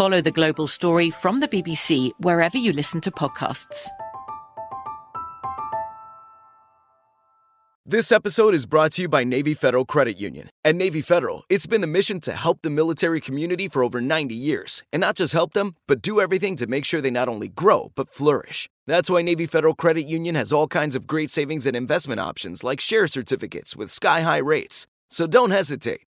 Follow the global story from the BBC wherever you listen to podcasts. This episode is brought to you by Navy Federal Credit Union. At Navy Federal, it's been the mission to help the military community for over 90 years. And not just help them, but do everything to make sure they not only grow, but flourish. That's why Navy Federal Credit Union has all kinds of great savings and investment options like share certificates with sky high rates. So don't hesitate.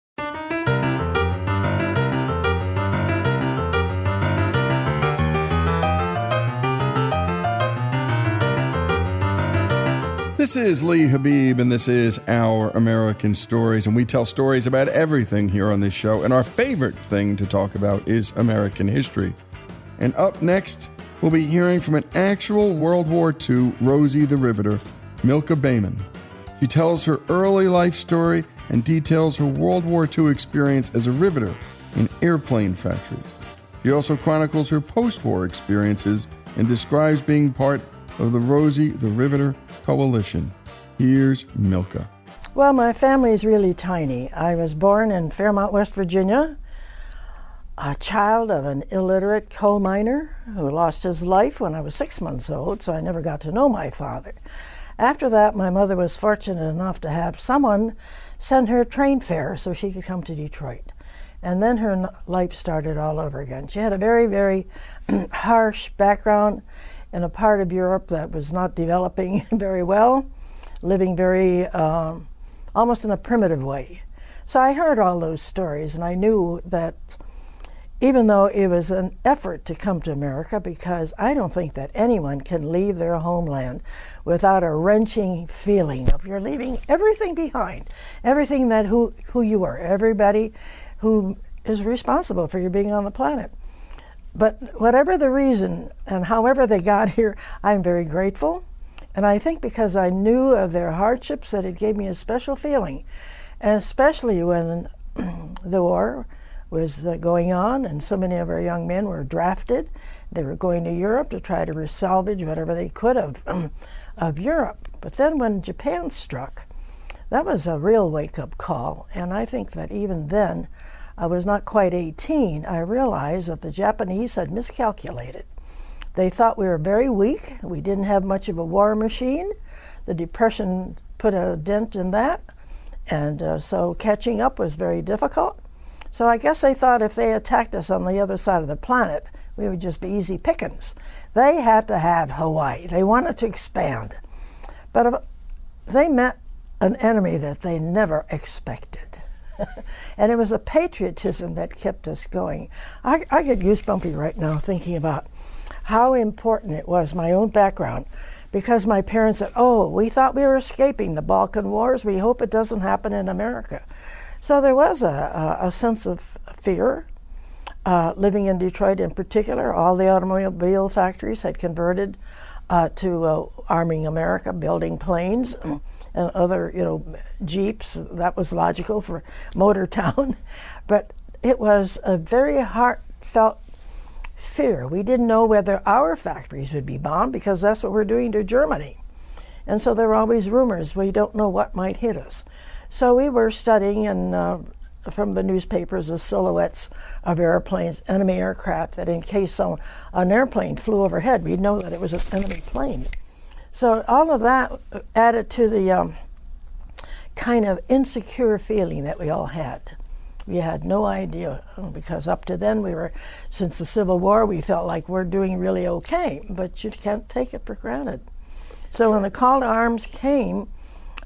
This is Lee Habeeb, and this is Our American Stories. And we tell stories about everything here on this show. And our favorite thing to talk about is American history. And up next, we'll be hearing from an actual World War II Rosie the Riveter, Milka Bayman. She tells her early life story and details her World War II experience as a riveter in airplane factories. She also chronicles her post war experiences and describes being part of the Rosie the Riveter Coalition. Here's Milka. Well, my family is really tiny. I was born in Fairmont, West Virginia, a child of an illiterate coal miner who lost his life when I was six months old, so I never got to know my father. After that, my mother was fortunate enough to have someone send her train fare so she could come to Detroit. And then her life started all over again. She had a very, very harsh background in a part of Europe that was not developing very well, living very um, almost in a primitive way. So I heard all those stories, and I knew that even though it was an effort to come to America, because I don't think that anyone can leave their homeland without a wrenching feeling of you're leaving everything behind, everything that who, who you are, everybody who is responsible for your being on the planet. But whatever the reason and however they got here, I'm very grateful. And I think because I knew of their hardships that it gave me a special feeling. And especially when the war was uh, going on and so many of our young men were drafted They were going to Europe to try to salvage whatever they could of, of Europe. But then when Japan struck, that was a real wake up call. And I think that even then, I was not quite 18, I realized that the Japanese had miscalculated. They thought we were very weak, we didn't have much of a war machine. The Depression put a dent in that, and uh, so catching up was very difficult. So I guess they thought if they attacked us on the other side of the planet, we would just be easy pickings. They had to have Hawaii. They wanted to expand. But uh, they met an enemy that they never expected. and it was a patriotism that kept us going. I, I get goosebumpy right now thinking about how important it was, my own background, because my parents said, Oh, we thought we were escaping the Balkan Wars. We hope it doesn't happen in America. So there was a, a, a sense of fear. Uh, living in Detroit in particular, all the automobile factories had converted uh, to uh, arming America, building planes and other, you know, jeeps. That was logical for Motor Town, but it was a very heartfelt fear. We didn't know whether our factories would be bombed because that's what we're doing to Germany, and so there were always rumors. We don't know what might hit us, so we were studying and uh, from the newspapers the silhouettes of airplanes, enemy aircraft, that in case some, an airplane flew overhead, we'd know that it was an enemy plane. So all of that added to the um, kind of insecure feeling that we all had. We had no idea because up to then we were, since the Civil War, we felt like we're doing really okay, but you can't take it for granted. So when the call to arms came,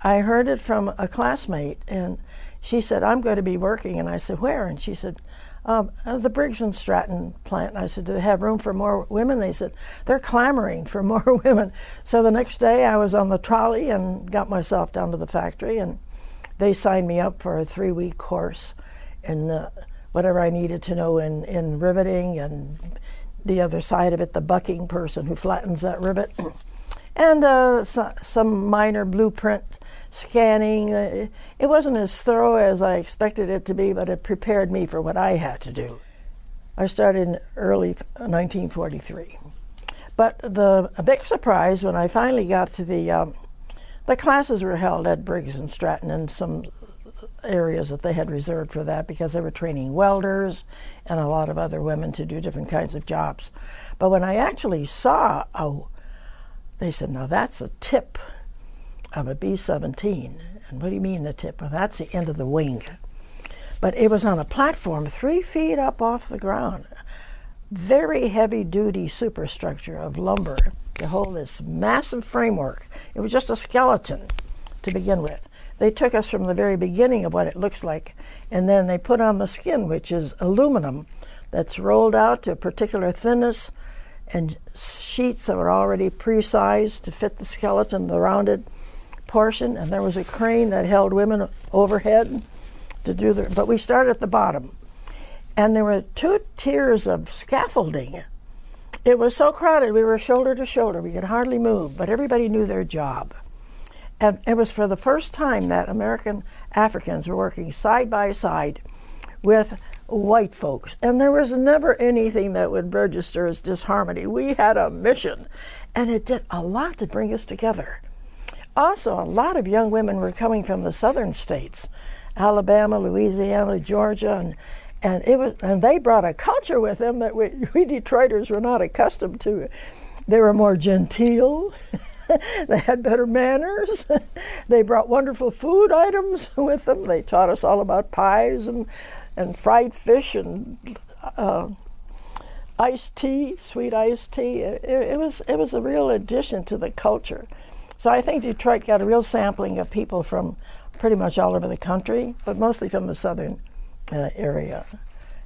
I heard it from a classmate, and she said, I'm going to be working. And I said, Where? And she said, um, uh, the Briggs and Stratton plant. I said, Do they have room for more women? They said, They're clamoring for more women. So the next day I was on the trolley and got myself down to the factory, and they signed me up for a three week course in uh, whatever I needed to know in, in riveting and the other side of it, the bucking person who flattens that rivet, and uh, so, some minor blueprint scanning. Uh, it wasn't as thorough as I expected it to be, but it prepared me for what I had to do. I started in early 1943. But the big surprise when I finally got to the um, the classes were held at Briggs and Stratton in some areas that they had reserved for that because they were training welders and a lot of other women to do different kinds of jobs. But when I actually saw, oh, they said, now that's a tip of a B 17. And what do you mean the tip? Well, that's the end of the wing. But it was on a platform three feet up off the ground. Very heavy duty superstructure of lumber to hold this massive framework. It was just a skeleton to begin with. They took us from the very beginning of what it looks like, and then they put on the skin, which is aluminum that's rolled out to a particular thinness, and sheets that were already pre sized to fit the skeleton, the rounded portion, and there was a crane that held women overhead to do the. But we started at the bottom, and there were two tiers of scaffolding. It was so crowded, we were shoulder to shoulder. We could hardly move, but everybody knew their job. And it was for the first time that American Africans were working side by side with white folks. And there was never anything that would register as disharmony. We had a mission, and it did a lot to bring us together also, a lot of young women were coming from the southern states, Alabama, Louisiana, Georgia, and and it was and they brought a culture with them that we, we Detroiters were not accustomed to. They were more genteel. they had better manners. they brought wonderful food items with them. They taught us all about pies and and fried fish and uh, iced tea, sweet iced tea. It, it was it was a real addition to the culture. So I think Detroit got a real sampling of people from pretty much all over the country, but mostly from the southern uh, area.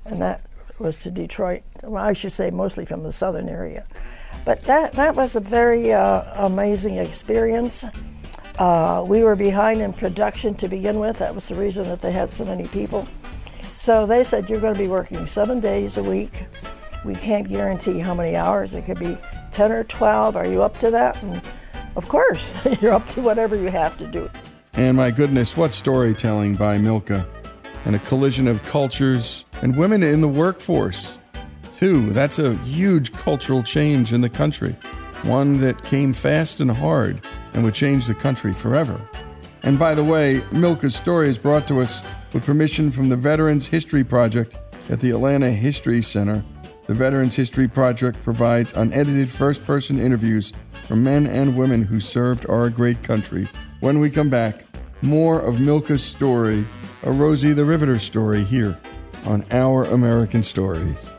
And that was to Detroit. Well, I should say mostly from the southern area. But that, that was a very uh, amazing experience. Uh, we were behind in production to begin with. That was the reason that they had so many people. So they said, You're going to be working seven days a week. We can't guarantee how many hours. It could be 10 or 12. Are you up to that? And of course, you're up to whatever you have to do. And my goodness, what storytelling by Milka. And a collision of cultures and women in the workforce. too. That's a huge cultural change in the country, one that came fast and hard and would change the country forever. And by the way, Milka's story is brought to us with permission from the Veterans History Project at the Atlanta History Center. The Veterans History Project provides unedited first person interviews from men and women who served our great country. When we come back, more of Milka's story, a Rosie the Riveter story here on Our American Stories.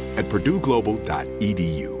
at purdueglobal.edu.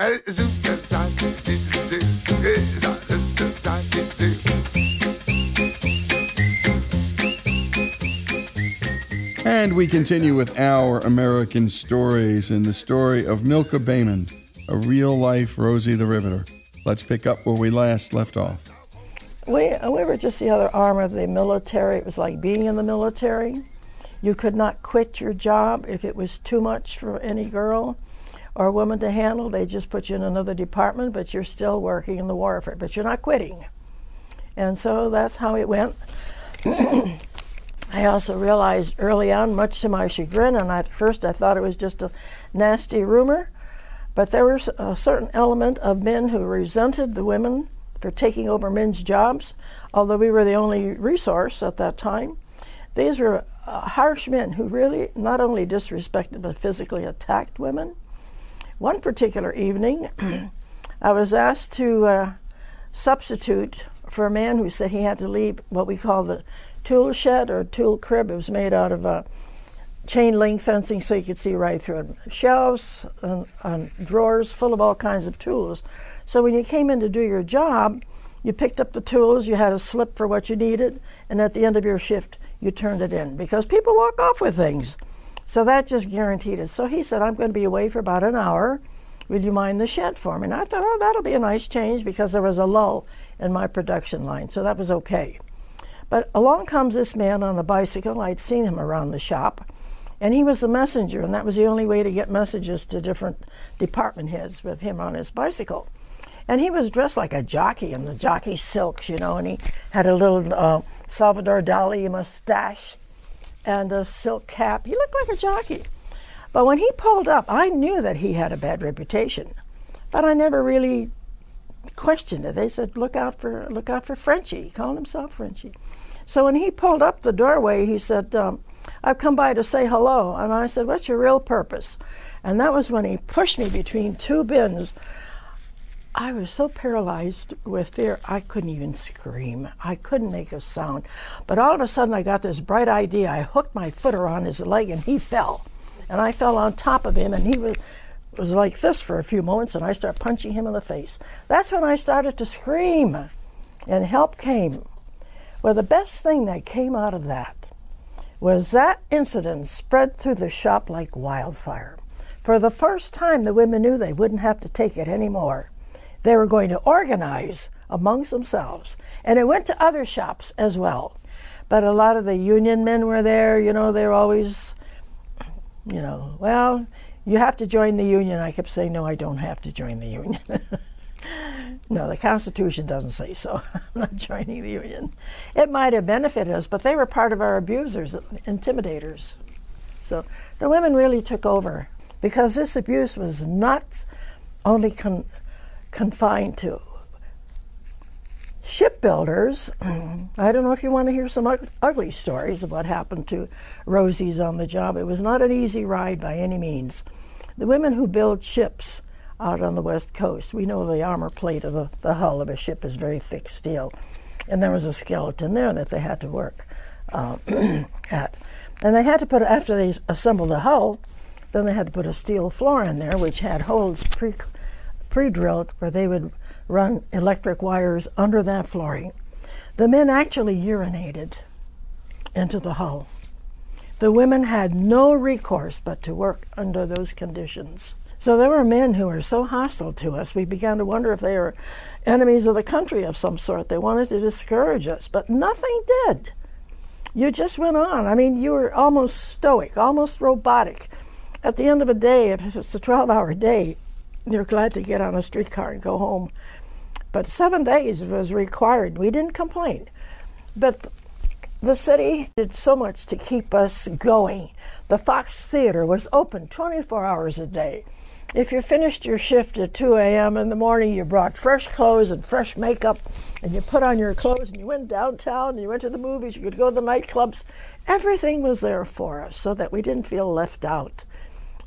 And we continue with our American stories and the story of Milka Bayman, a real life Rosie the Riveter. Let's pick up where we last left off. We, we were just the other arm of the military. It was like being in the military. You could not quit your job if it was too much for any girl or a woman to handle. They just put you in another department, but you're still working in the war effort, but you're not quitting. And so that's how it went. I also realized early on, much to my chagrin, and at first I thought it was just a nasty rumor, but there was a certain element of men who resented the women for taking over men's jobs, although we were the only resource at that time. These were uh, harsh men who really not only disrespected but physically attacked women. One particular evening, I was asked to uh, substitute for a man who said he had to leave what we call the tool shed or tool crib. It was made out of uh, chain link fencing so you could see right through it. Shelves and, and drawers full of all kinds of tools. So when you came in to do your job, you picked up the tools, you had a slip for what you needed, and at the end of your shift, you turned it in because people walk off with things. So that just guaranteed it. So he said, I'm going to be away for about an hour. Will you mind the shed for me? And I thought, oh, that'll be a nice change because there was a lull in my production line. So that was okay. But along comes this man on a bicycle. I'd seen him around the shop. And he was a messenger, and that was the only way to get messages to different department heads with him on his bicycle. And he was dressed like a jockey in the jockey silks, you know, and he had a little uh, Salvador Dali mustache and a silk cap. He looked like a jockey. But when he pulled up, I knew that he had a bad reputation, but I never really questioned it. They said, "Look out for look out for Frenchie." He called himself Frenchie. So when he pulled up the doorway, he said, um, "I've come by to say hello." And I said, "What's your real purpose?" And that was when he pushed me between two bins. I was so paralyzed with fear, I couldn't even scream. I couldn't make a sound. But all of a sudden, I got this bright idea. I hooked my foot around his leg, and he fell. And I fell on top of him, and he was was like this for a few moments, and I started punching him in the face. That's when I started to scream, and help came. Well, the best thing that came out of that was that incident spread through the shop like wildfire. For the first time, the women knew they wouldn't have to take it anymore. They were going to organize amongst themselves, and it went to other shops as well. But a lot of the union men were there, you know, they were always, you know, well, you have to join the union. I kept saying, no, I don't have to join the union. no, the Constitution doesn't say so. I'm not joining the union. It might have benefited us, but they were part of our abusers, intimidators. So the women really took over because this abuse was not only con- confined to shipbuilders. I don't know if you want to hear some ugly stories of what happened to Rosie's on the job. It was not an easy ride by any means. The women who build ships out on the west coast, we know the armor plate of a, the hull of a ship is very thick steel, and there was a skeleton there that they had to work uh, at. And they had to put, after they assembled the hull, then they had to put a steel floor in there, which had holes pre pre-drilled where they would run electric wires under that flooring. The men actually urinated into the hull. The women had no recourse but to work under those conditions. So there were men who were so hostile to us, we began to wonder if they were enemies of the country of some sort. They wanted to discourage us, but nothing did. You just went on. I mean, you were almost stoic, almost robotic. At the end of a day, if it's a 12 hour day, you're glad to get on a streetcar and go home. But seven days was required. We didn't complain. But the city did so much to keep us going. The Fox Theater was open 24 hours a day. If you finished your shift at 2 a.m. in the morning, you brought fresh clothes and fresh makeup, and you put on your clothes and you went downtown and you went to the movies, you could go to the nightclubs. Everything was there for us so that we didn't feel left out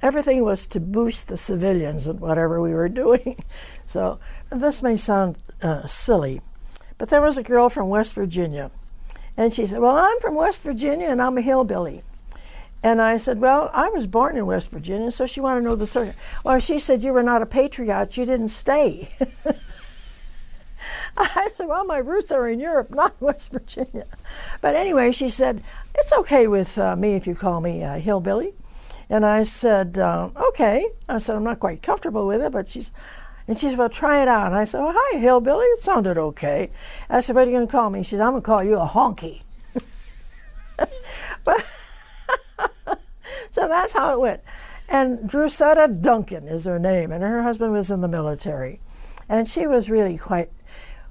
everything was to boost the civilians and whatever we were doing. So this may sound uh, silly, but there was a girl from West Virginia, and she said, "Well, I'm from West Virginia and I'm a hillbilly." And I said, Well, I was born in West Virginia, so she wanted to know the circuit. Well, she said, You were not a patriot, you didn't stay. I said, Well, my roots are in Europe, not West Virginia. But anyway, she said, It's okay with uh, me if you call me a hillbilly. And I said, uh, okay. I said, I'm not quite comfortable with it, but she's, And she said, Well, try it out. And I said, Oh, hi, hillbilly. It sounded okay. I said, What are you going to call me? She said, I'm going to call you a honky. so that's how it went. And Drusetta Duncan is her name, and her husband was in the military. And she was really quite,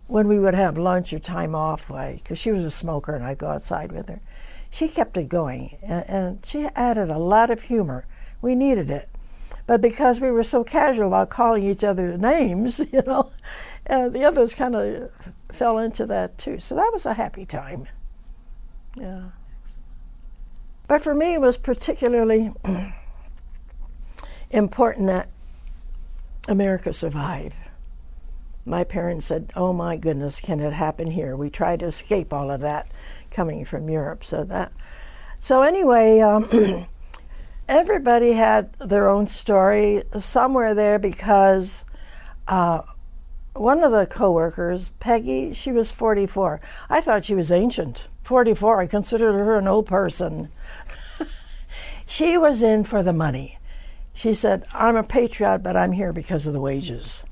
when we would have lunch or time off, because she was a smoker and I'd go outside with her, she kept it going. And, and she added a lot of humor. We needed it. But because we were so casual about calling each other names, you know, uh, the others kind of fell into that too. So that was a happy time. Yeah. But for me, it was particularly important that America survive. My parents said, "Oh my goodness, can it happen here?" We tried to escape all of that coming from Europe. So that, so anyway, um, everybody had their own story somewhere there because uh, one of the coworkers, Peggy, she was 44. I thought she was ancient. 44, I considered her an old person. she was in for the money. She said, I'm a patriot, but I'm here because of the wages.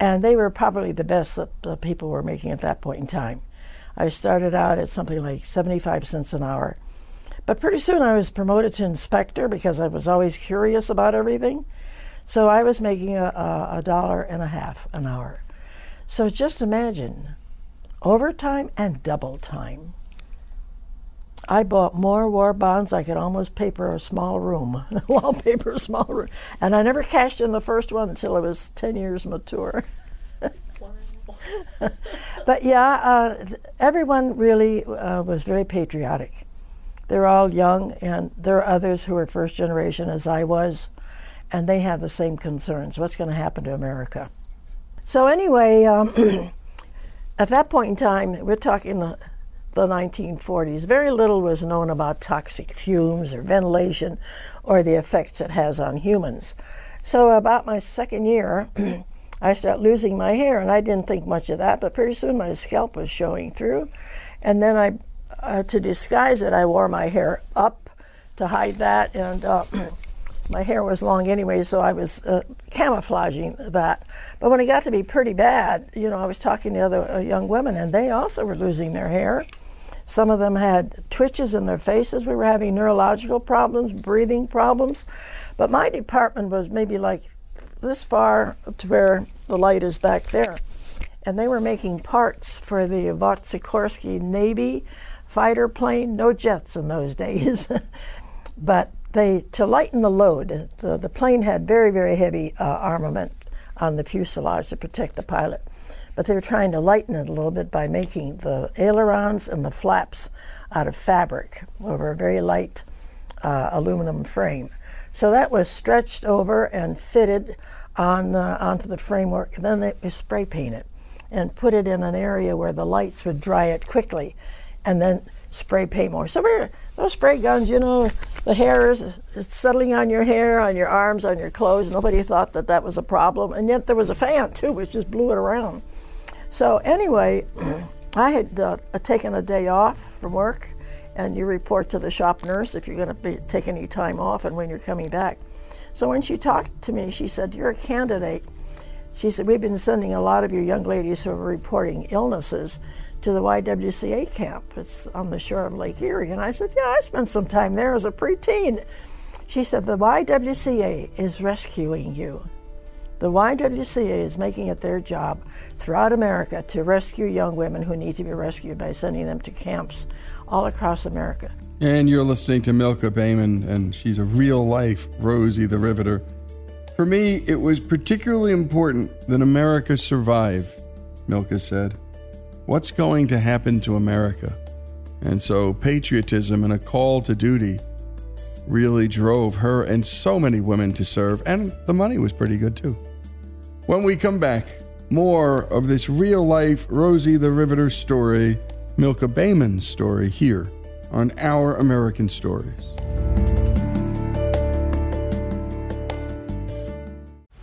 And they were probably the best that the people were making at that point in time. I started out at something like 75 cents an hour. But pretty soon I was promoted to inspector because I was always curious about everything. So I was making a, a, a dollar and a half an hour. So just imagine overtime and double time. I bought more war bonds. I could almost paper a small room, wallpaper a small room. And I never cashed in the first one until I was 10 years mature. but yeah, uh, everyone really uh, was very patriotic. They're all young, and there are others who are first generation, as I was, and they have the same concerns. What's going to happen to America? So, anyway, um, at that point in time, we're talking the, the 1940s, very little was known about toxic fumes or ventilation or the effects it has on humans. So, about my second year, I started losing my hair, and I didn't think much of that, but pretty soon my scalp was showing through. And then I, uh, to disguise it, I wore my hair up to hide that, and uh, my hair was long anyway, so I was uh, camouflaging that. But when it got to be pretty bad, you know, I was talking to other uh, young women, and they also were losing their hair. Some of them had twitches in their faces. We were having neurological problems, breathing problems. But my department was maybe like this far to where the light is back there. And they were making parts for the Vought Navy fighter plane, no jets in those days. but they, to lighten the load, the, the plane had very, very heavy uh, armament on the fuselage to protect the pilot. But they were trying to lighten it a little bit by making the ailerons and the flaps out of fabric over a very light uh, aluminum frame. So that was stretched over and fitted on the, onto the framework. And then they spray paint it and put it in an area where the lights would dry it quickly, and then spray paint more. So those spray guns, you know, the hair is settling on your hair, on your arms, on your clothes. Nobody thought that that was a problem, and yet there was a fan too, which just blew it around. So anyway, I had uh, taken a day off from work and you report to the shop nurse if you're going to be take any time off and when you're coming back. So when she talked to me, she said, "You're a candidate." She said, "We've been sending a lot of your young ladies who are reporting illnesses to the YWCA camp. It's on the shore of Lake Erie." And I said, "Yeah, I spent some time there as a preteen." She said, "The YWCA is rescuing you." The YWCA is making it their job throughout America to rescue young women who need to be rescued by sending them to camps all across America. And you're listening to Milka Bayman, and she's a real life Rosie the Riveter. For me, it was particularly important that America survive, Milka said. What's going to happen to America? And so, patriotism and a call to duty really drove her and so many women to serve, and the money was pretty good too. When we come back, more of this real life Rosie the Riveter story, Milka Bayman's story here on Our American Stories.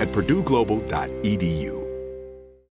at purdueglobal.edu.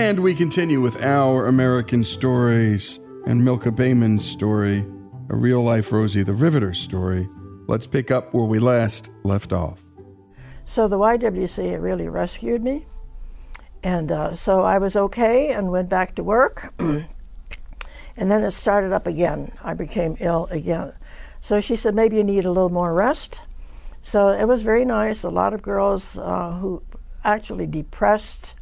And we continue with our American stories and Milka Bayman's story, a real life Rosie the Riveter story. Let's pick up where we last left off. So the YWCA really rescued me. And uh, so I was okay and went back to work. and then it started up again. I became ill again. So she said, maybe you need a little more rest. So it was very nice. A lot of girls uh, who actually depressed,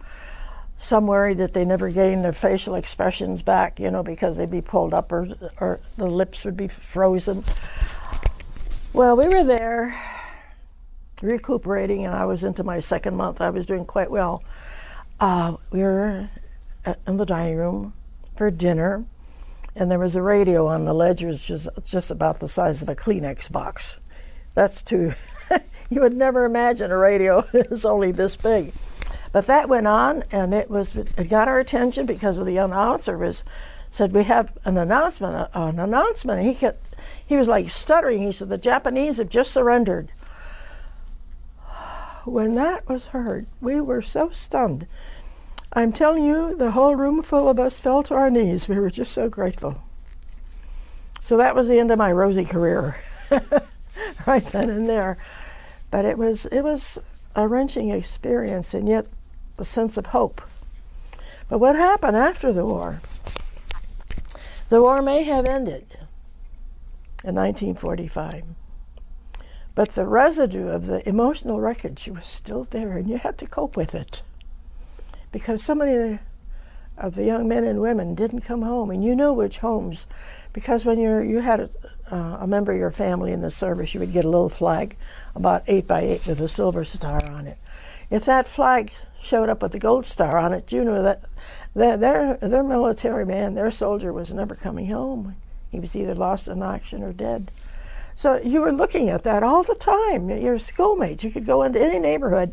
some worried that they never gained their facial expressions back, you know, because they'd be pulled up or, or the lips would be frozen. Well, we were there recuperating, and I was into my second month. I was doing quite well. Uh, we were in the dining room for dinner, and there was a radio on the ledge, which was just about the size of a Kleenex box. That's too, you would never imagine a radio is only this big. But that went on, and it was it got our attention because of the announcer was said we have an announcement, uh, an announcement. And he kept, he was like stuttering. He said the Japanese have just surrendered. When that was heard, we were so stunned. I'm telling you, the whole room full of us fell to our knees. We were just so grateful. So that was the end of my rosy career, right then and there. But it was it was a wrenching experience, and yet a sense of hope. But what happened after the war? The war may have ended in 1945, but the residue of the emotional wreckage was still there, and you had to cope with it because so many of the young men and women didn't come home, and you knew which homes, because when you you had a, uh, a member of your family in the service, you would get a little flag, about eight by eight with a silver star on it. If that flag showed up with a gold star on it, you knew that their their, their military man, their soldier, was never coming home. He was either lost in action or dead. So you were looking at that all the time. Your schoolmates, you could go into any neighborhood,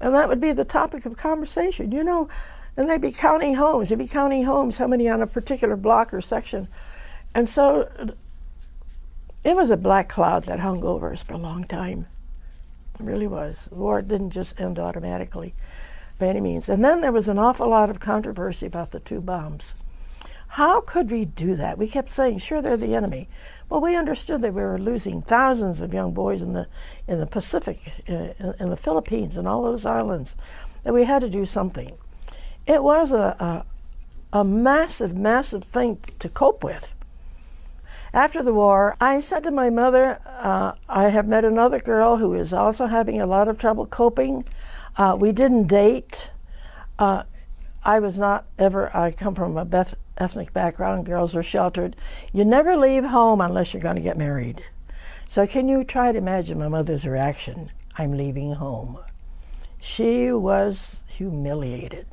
and that would be the topic of conversation. You know, and they'd be counting homes. They'd be counting homes, how many on a particular block or section. And so it was a black cloud that hung over us for a long time. It really was. The war didn't just end automatically by any means. And then there was an awful lot of controversy about the two bombs. How could we do that? We kept saying, sure, they're the enemy. Well, we understood that we were losing thousands of young boys in the, in the Pacific, uh, in the Philippines, and all those islands, that we had to do something it was a, a, a massive, massive thing to cope with. After the war, I said to my mother, uh, I have met another girl who is also having a lot of trouble coping. Uh, we didn't date. Uh, I was not ever, I come from a Beth ethnic background, girls are sheltered. You never leave home unless you're going to get married. So, can you try to imagine my mother's reaction? I'm leaving home. She was humiliated.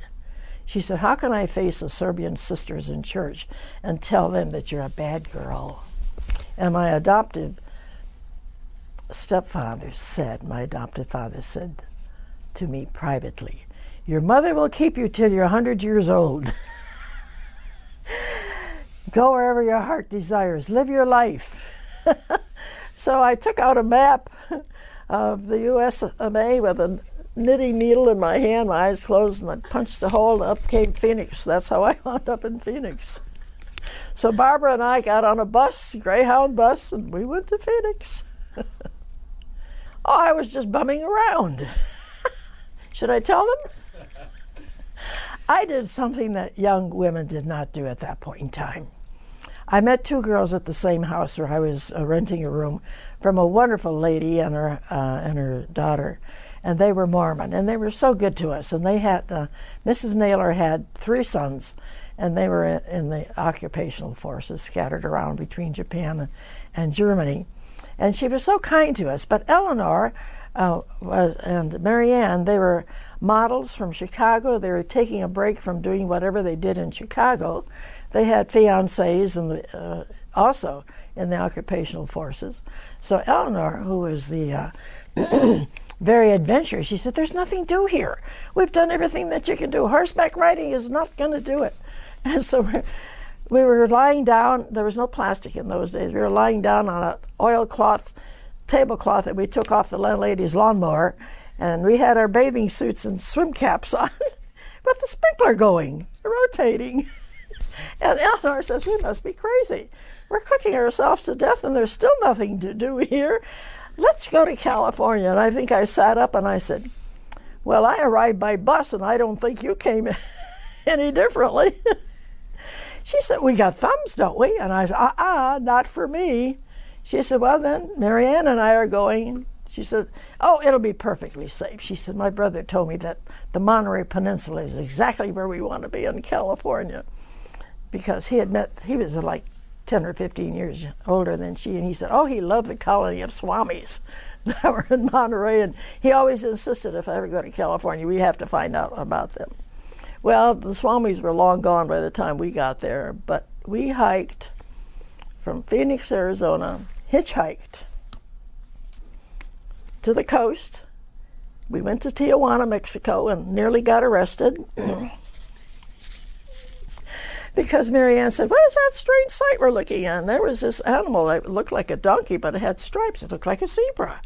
She said, How can I face the Serbian sisters in church and tell them that you're a bad girl? And my adoptive stepfather said, My adopted father said to me privately, Your mother will keep you till you're 100 years old. Go wherever your heart desires, live your life. so I took out a map of the US of A with a knitting needle in my hand, my eyes closed, and I punched a hole, and up came Phoenix. That's how I wound up in Phoenix. So Barbara and I got on a bus, Greyhound bus, and we went to Phoenix. oh, I was just bumming around. Should I tell them? I did something that young women did not do at that point in time. I met two girls at the same house where I was uh, renting a room from a wonderful lady and her uh, and her daughter and they were Mormon, and they were so good to us. And they had uh, Mrs. Naylor had three sons, and they were in the occupational forces scattered around between Japan and, Germany. And she was so kind to us. But Eleanor uh, was, and Marianne, they were models from Chicago. They were taking a break from doing whatever they did in Chicago. They had fiancés and the, uh, also in the occupational forces. So Eleanor, who was the uh, very adventurous. She said, There's nothing to do here. We've done everything that you can do. Horseback riding is not going to do it. And so we were lying down. There was no plastic in those days. We were lying down on an oilcloth tablecloth that we took off the landlady's lawnmower. And we had our bathing suits and swim caps on but the sprinkler going, rotating. and Eleanor says, We must be crazy. We're cooking ourselves to death, and there's still nothing to do here let's go to California. And I think I sat up and I said, well, I arrived by bus and I don't think you came any differently. She said, we got thumbs, don't we? And I said, uh-uh, not for me. She said, well, then Marianne and I are going. She said, oh, it'll be perfectly safe. She said, my brother told me that the Monterey Peninsula is exactly where we want to be in California because he had met, he was like 10 or 15 years older than she, and he said, Oh, he loved the colony of Swamis that were in Monterey. And he always insisted if I ever go to California, we have to find out about them. Well, the Swamis were long gone by the time we got there, but we hiked from Phoenix, Arizona, hitchhiked to the coast. We went to Tijuana, Mexico, and nearly got arrested. because Marianne said, What is that strange sight we're looking at? And there was this animal that looked like a donkey, but it had stripes. It looked like a zebra.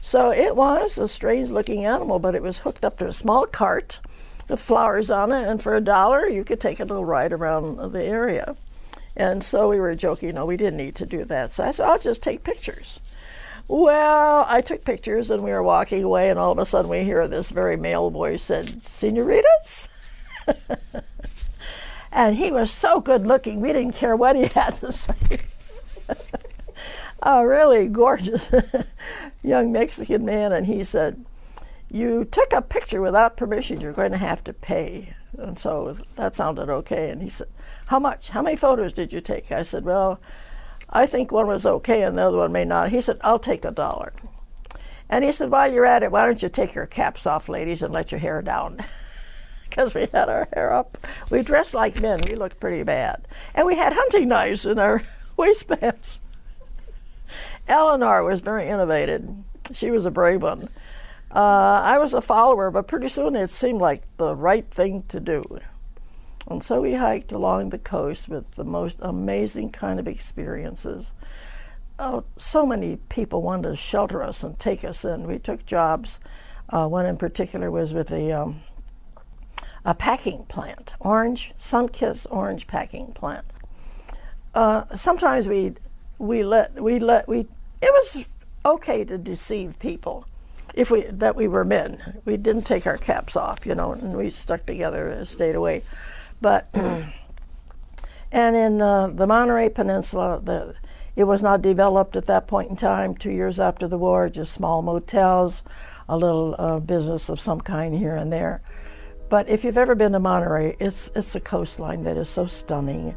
So it was a strange looking animal, but it was hooked up to a small cart. With flowers on it, and for a dollar, you could take a little ride around the area. And so we were joking, no, we didn't need to do that. So I said, I'll just take pictures. Well, I took pictures and we were walking away, and all of a sudden we hear this very male voice said, Senoritas? and he was so good looking, we didn't care what he had to say. a really gorgeous young Mexican man, and he said, You took a picture without permission, you're going to have to pay. And so that sounded okay. And he said, How much? How many photos did you take? I said, Well, I think one was okay and the other one may not. He said, I'll take a dollar. And he said, While you're at it, why don't you take your caps off, ladies, and let your hair down? Because we had our hair up. We dressed like men. We looked pretty bad. And we had hunting knives in our waistbands. Eleanor was very innovative. She was a brave one. Uh, I was a follower, but pretty soon it seemed like the right thing to do. And so we hiked along the coast with the most amazing kind of experiences. Oh, so many people wanted to shelter us and take us in. We took jobs. Uh, one in particular was with a, um, a packing plant, orange, Sunkist orange packing plant. Uh, sometimes we we let we let we it was okay to deceive people if we that we were men. We didn't take our caps off, you know, and we stuck together and stayed away. But and in uh, the Monterey Peninsula, the, it was not developed at that point in time. Two years after the war, just small motels, a little uh, business of some kind here and there. But if you've ever been to Monterey, it's it's a coastline that is so stunning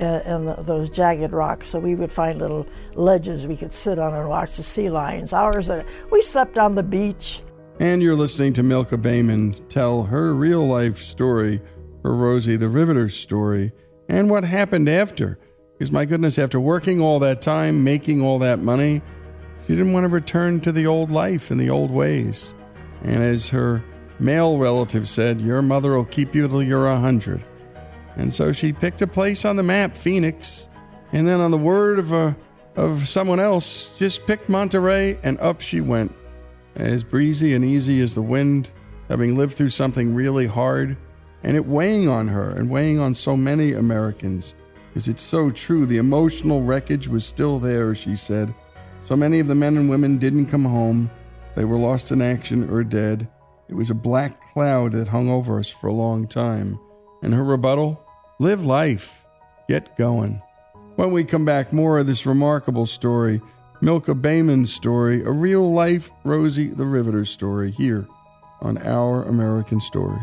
Uh, and, those jagged rocks. So we would find little ledges we could sit on and watch the sea lions. Hours that we slept on the beach. And you're listening to Milka Bayman tell her real life story, her Rosie the Riveter story, and what happened after. Because my goodness, after working all that time, making all that money, she didn't want to return to the old life and the old ways. And as her male relative said, Your mother will keep you till you're a hundred. And so she picked a place on the map, Phoenix, and then on the word of a of someone else, just picked Monterey, and up she went, as breezy and easy as the wind, having lived through something really hard, and it weighing on her and weighing on so many Americans. Because it's so true, the emotional wreckage was still there, she said. So many of the men and women didn't come home. They were lost in action or dead. It was a black cloud that hung over us for a long time. And her rebuttal? Live life. Get going. When we come back, more of this remarkable story, Milka Bayman's story, a real life Rosie the Riveter story, here on Our American Stories.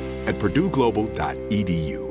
at purdueglobal.edu.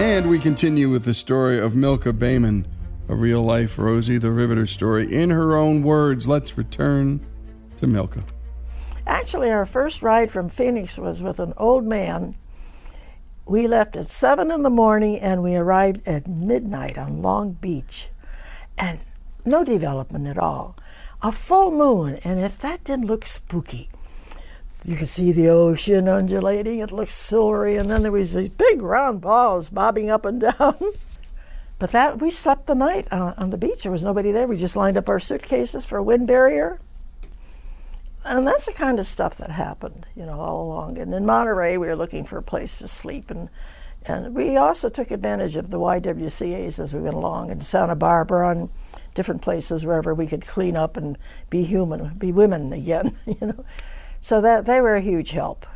And we continue with the story of Milka Bayman, a real life Rosie the Riveter story. In her own words, let's return to Milka. Actually, our first ride from Phoenix was with an old man. We left at 7 in the morning and we arrived at midnight on Long Beach. And no development at all. A full moon, and if that didn't look spooky, you could see the ocean undulating. It looked silvery, and then there was these big round balls bobbing up and down. but that we slept the night on, on the beach. There was nobody there. We just lined up our suitcases for a wind barrier, and that's the kind of stuff that happened, you know, all along. And in Monterey, we were looking for a place to sleep, and and we also took advantage of the YWCA's as we went along in Santa Barbara and different places wherever we could clean up and be human, be women again, you know. So that they were a huge help.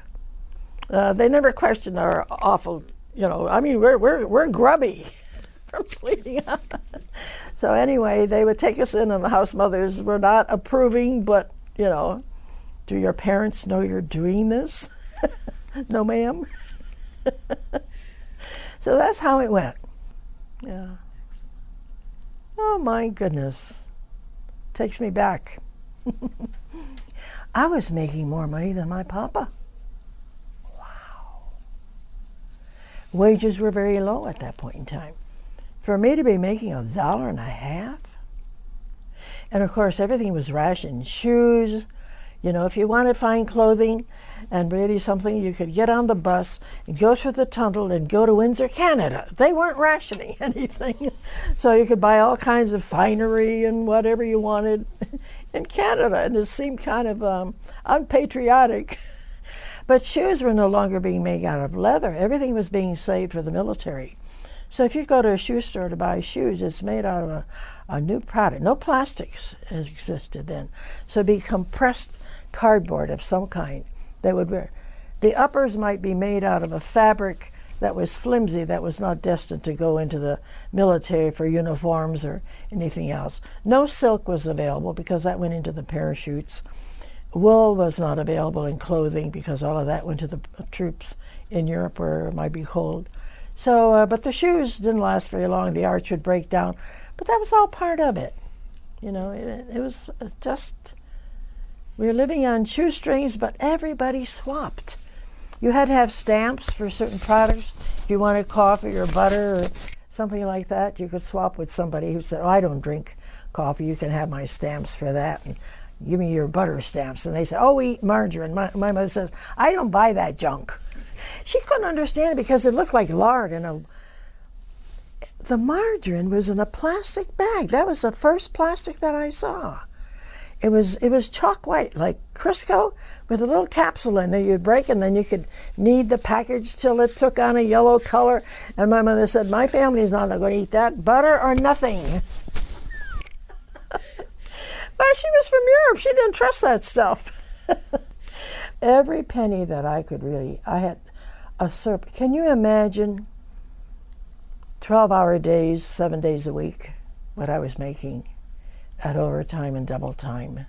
Uh, they never questioned our awful, you know. I mean, we're we're we're grubby from sleeping. so anyway, they would take us in, and the house mothers were not approving, but you know, do your parents know you're doing this? no, ma'am. so that's how it went. Yeah. Oh my goodness. Takes me back. I was making more money than my papa. Wow. Wages were very low at that point in time. For me to be making a dollar and a half, and of course everything was rationed shoes. You know, if you wanted fine clothing and really something, you could get on the bus and go through the tunnel and go to Windsor, Canada. They weren't rationing anything. So you could buy all kinds of finery and whatever you wanted in Canada, and it seemed kind of um, unpatriotic. but shoes were no longer being made out of leather, everything was being saved for the military. So if you go to a shoe store to buy shoes, it's made out of a, a new product. No plastics existed then. So it'd be compressed cardboard of some kind that would wear. The uppers might be made out of a fabric that was flimsy, that was not destined to go into the military for uniforms or anything else. No silk was available because that went into the parachutes. Wool was not available in clothing because all of that went to the troops in Europe where it might be cold. So, uh, but the shoes didn't last very long. The arch would break down, but that was all part of it. You know, it, it was just we were living on shoestrings, but everybody swapped. You had to have stamps for certain products. If you wanted coffee or butter or something like that, you could swap with somebody who said, "Oh, I don't drink coffee. You can have my stamps for that." And give me your butter stamps. And they said, "Oh, we eat margarine." My, my mother says, "I don't buy that junk." She couldn't understand it because it looked like lard in a. The margarine was in a plastic bag. That was the first plastic that I saw. It was it was chalk white, like Crisco, with a little capsule in there. You'd break, and then you could knead the package till it took on a yellow color. And my mother said, "My family's not going to eat that. Butter or nothing." but she was from Europe. She didn't trust that stuff. Every penny that I could really, I had a syrup. Can you imagine? 12 hour days, seven days a week, what I was making at overtime and double time.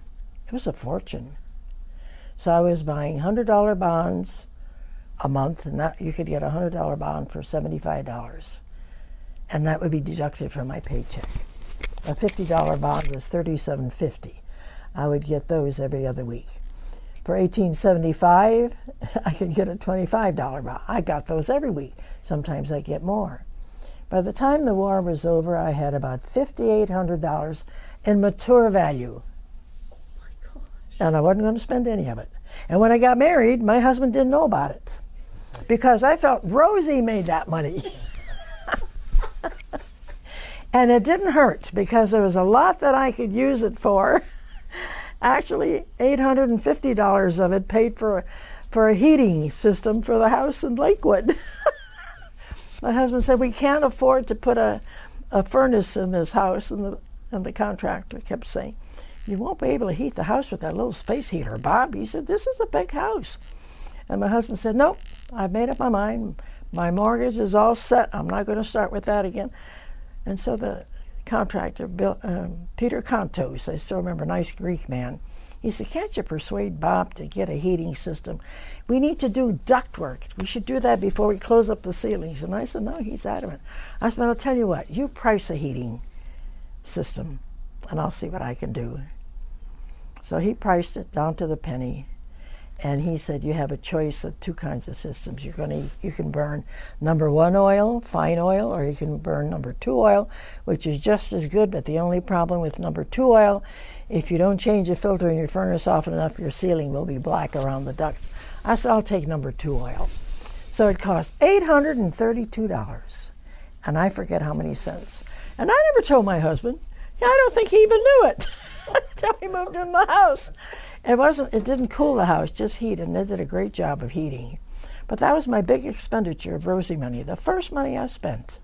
It was a fortune. So I was buying $100 bonds a month, and that you could get a $100 bond for $75. And that would be deducted from my paycheck. A $50 bond was $37.50. I would get those every other week. For 1875, I could get a $25 bond. I got those every week. Sometimes I get more. By the time the war was over, I had about $5,800 in mature value. Oh and I wasn't going to spend any of it. And when I got married, my husband didn't know about it because I felt Rosie made that money. and it didn't hurt because there was a lot that I could use it for. Actually, $850 of it paid for, for a heating system for the house in Lakewood. my husband said, We can't afford to put a, a furnace in this house. And the, and the contractor kept saying, You won't be able to heat the house with that little space heater, Bob. He said, This is a big house. And my husband said, Nope, I've made up my mind. My mortgage is all set. I'm not going to start with that again. And so the contractor, Bill, um, Peter Contos, I still remember, nice Greek man, he said, Can't you persuade Bob to get a heating system? We need to do duct work. We should do that before we close up the ceilings. And I said, No, he's adamant. I said, I'll tell you what, you price a heating system and I'll see what I can do. So he priced it down to the penny and he said you have a choice of two kinds of systems. You're to you can burn number one oil, fine oil, or you can burn number two oil, which is just as good. But the only problem with number two oil, if you don't change the filter in your furnace often enough, your ceiling will be black around the ducts. I said I'll take number two oil. So it cost eight hundred and I forget how many cents. And I never told my husband. I don't think he even knew it until he moved in the house. It wasn't. It didn't cool the house, just heat, and they did a great job of heating. But that was my big expenditure of Rosie money, the first money I spent.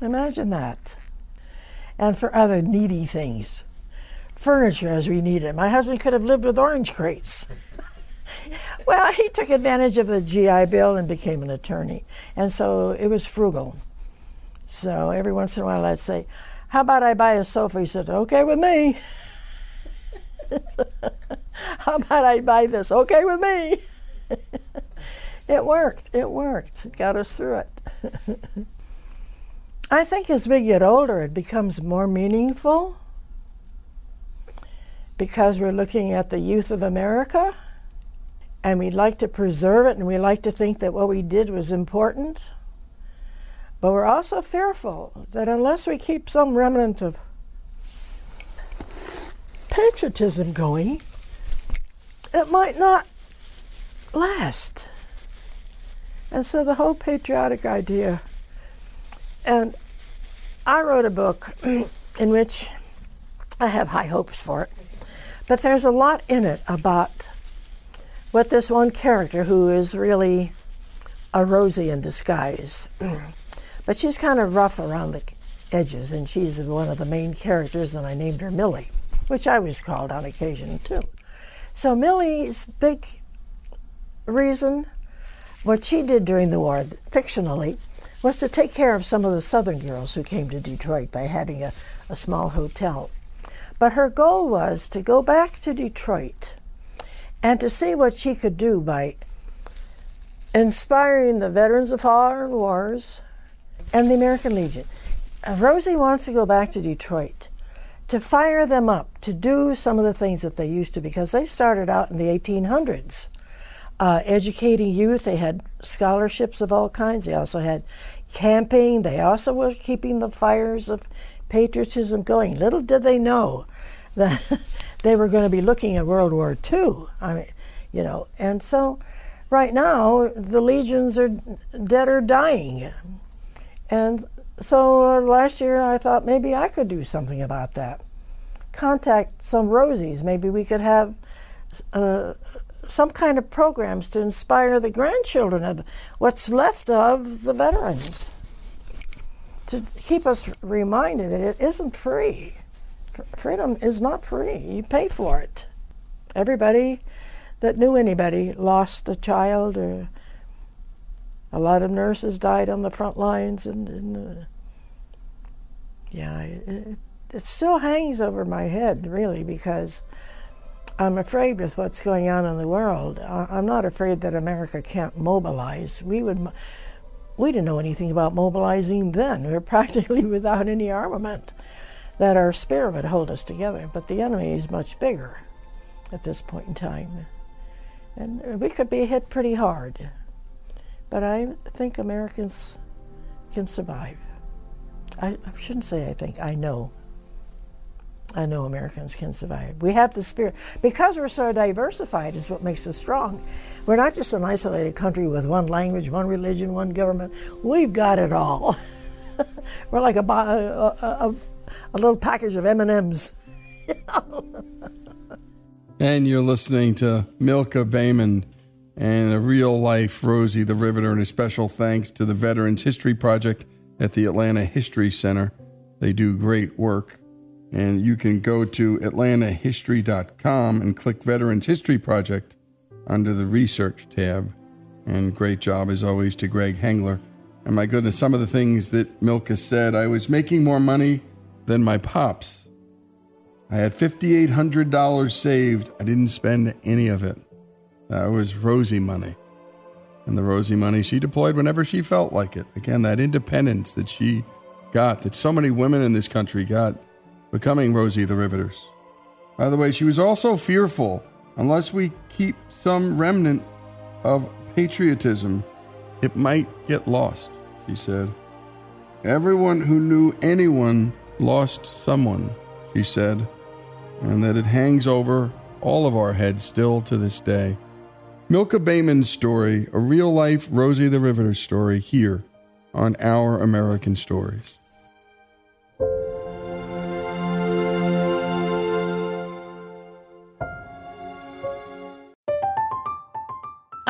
Imagine that. And for other needy things, furniture as we needed. My husband could have lived with orange crates. well, he took advantage of the GI Bill and became an attorney, and so it was frugal. So every once in a while, I'd say, "How about I buy a sofa?" He said, "Okay with me." How about I buy this? Okay with me. it worked. It worked. It got us through it. I think as we get older, it becomes more meaningful because we're looking at the youth of America and we'd like to preserve it and we like to think that what we did was important. But we're also fearful that unless we keep some remnant of patriotism going, it might not last. And so the whole patriotic idea, and I wrote a book in which I have high hopes for it, but there's a lot in it about what this one character who is really a Rosie in disguise. but she's kind of rough around the edges, and she's one of the main characters, and I named her Millie which I was called on occasion too. So Millie's big reason, what she did during the war, fictionally, was to take care of some of the Southern girls who came to Detroit by having a, a small hotel. But her goal was to go back to Detroit and to see what she could do by inspiring the veterans of foreign wars and the American Legion. Rosie wants to go back to Detroit to fire them up to do some of the things that they used to because they started out in the 1800s uh, educating youth. They had scholarships of all kinds. They also had camping. They also were keeping the fires of patriotism going. Little did they know that they were going to be looking at World War II. I mean, you know, and so right now the legions are dead or dying, and so uh, last year I thought maybe I could do something about that. contact some Rosies. Maybe we could have uh, some kind of programs to inspire the grandchildren of what's left of the veterans. To keep us reminded that it isn't free. Freedom is not free. You pay for it. Everybody that knew anybody lost a child, or a lot of nurses died on the front lines, and, and uh, yeah, it, it still hangs over my head, really, because I'm afraid with what's going on in the world. I'm not afraid that America can't mobilize. We would. We didn't know anything about mobilizing then. We were practically without any armament. That our spirit would hold us together. But the enemy is much bigger at this point in time. And we could be hit pretty hard. But I think Americans can survive. I, I shouldn't say I think, I know. I know Americans can survive. We have the spirit. Because we're so diversified, is what makes us strong. We're not just an isolated country with one language, one religion, one government. We've got it all. we're like a, a, a, a, little package of M&Ms. and you're listening to Milka Bayman and a real life Rosie the Riveter, and a special thanks to the Veterans History Project at the Atlanta History Center. They do great work and you can go to atlantahistory.com and click Veterans History Project under the Research tab. And great job, as always, to Greg Hengler. And my goodness, some of the things that Milka said, I was making more money than my pops. I had $5,800 saved. I didn't spend any of it. That was Rosie money. And the Rosie money she deployed whenever she felt like it. Again, that independence that she got, that so many women in this country got becoming Rosie the Riveters. By the way, she was also fearful unless we keep some remnant of patriotism, it might get lost, she said. Everyone who knew anyone lost someone, she said, and that it hangs over all of our heads still to this day. Milka Bayman's story, a real life Rosie the Riveter story, here on Our American Stories.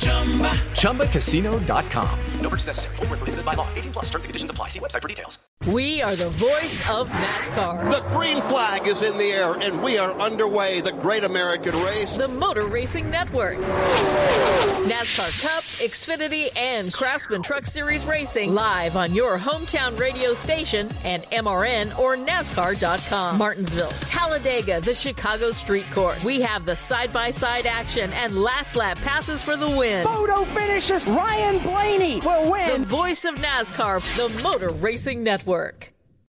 ChumbaCasino.com. No purchase necessary. Full prohibited by law. 18 plus terms and conditions apply. See website for details. We are the voice of NASCAR. The green flag is in the air, and we are underway. The great American race. The Motor Racing Network. NASCAR Cup, Xfinity, and Craftsman Truck Series Racing live on your hometown radio station and MRN or NASCAR.com. Martinsville, Talladega, the Chicago Street Course. We have the side by side action and last lap passes for the win. Photo finishes. Ryan Blaney will win. The voice of NASCAR, the Motor Racing Network.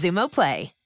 Xumo Play.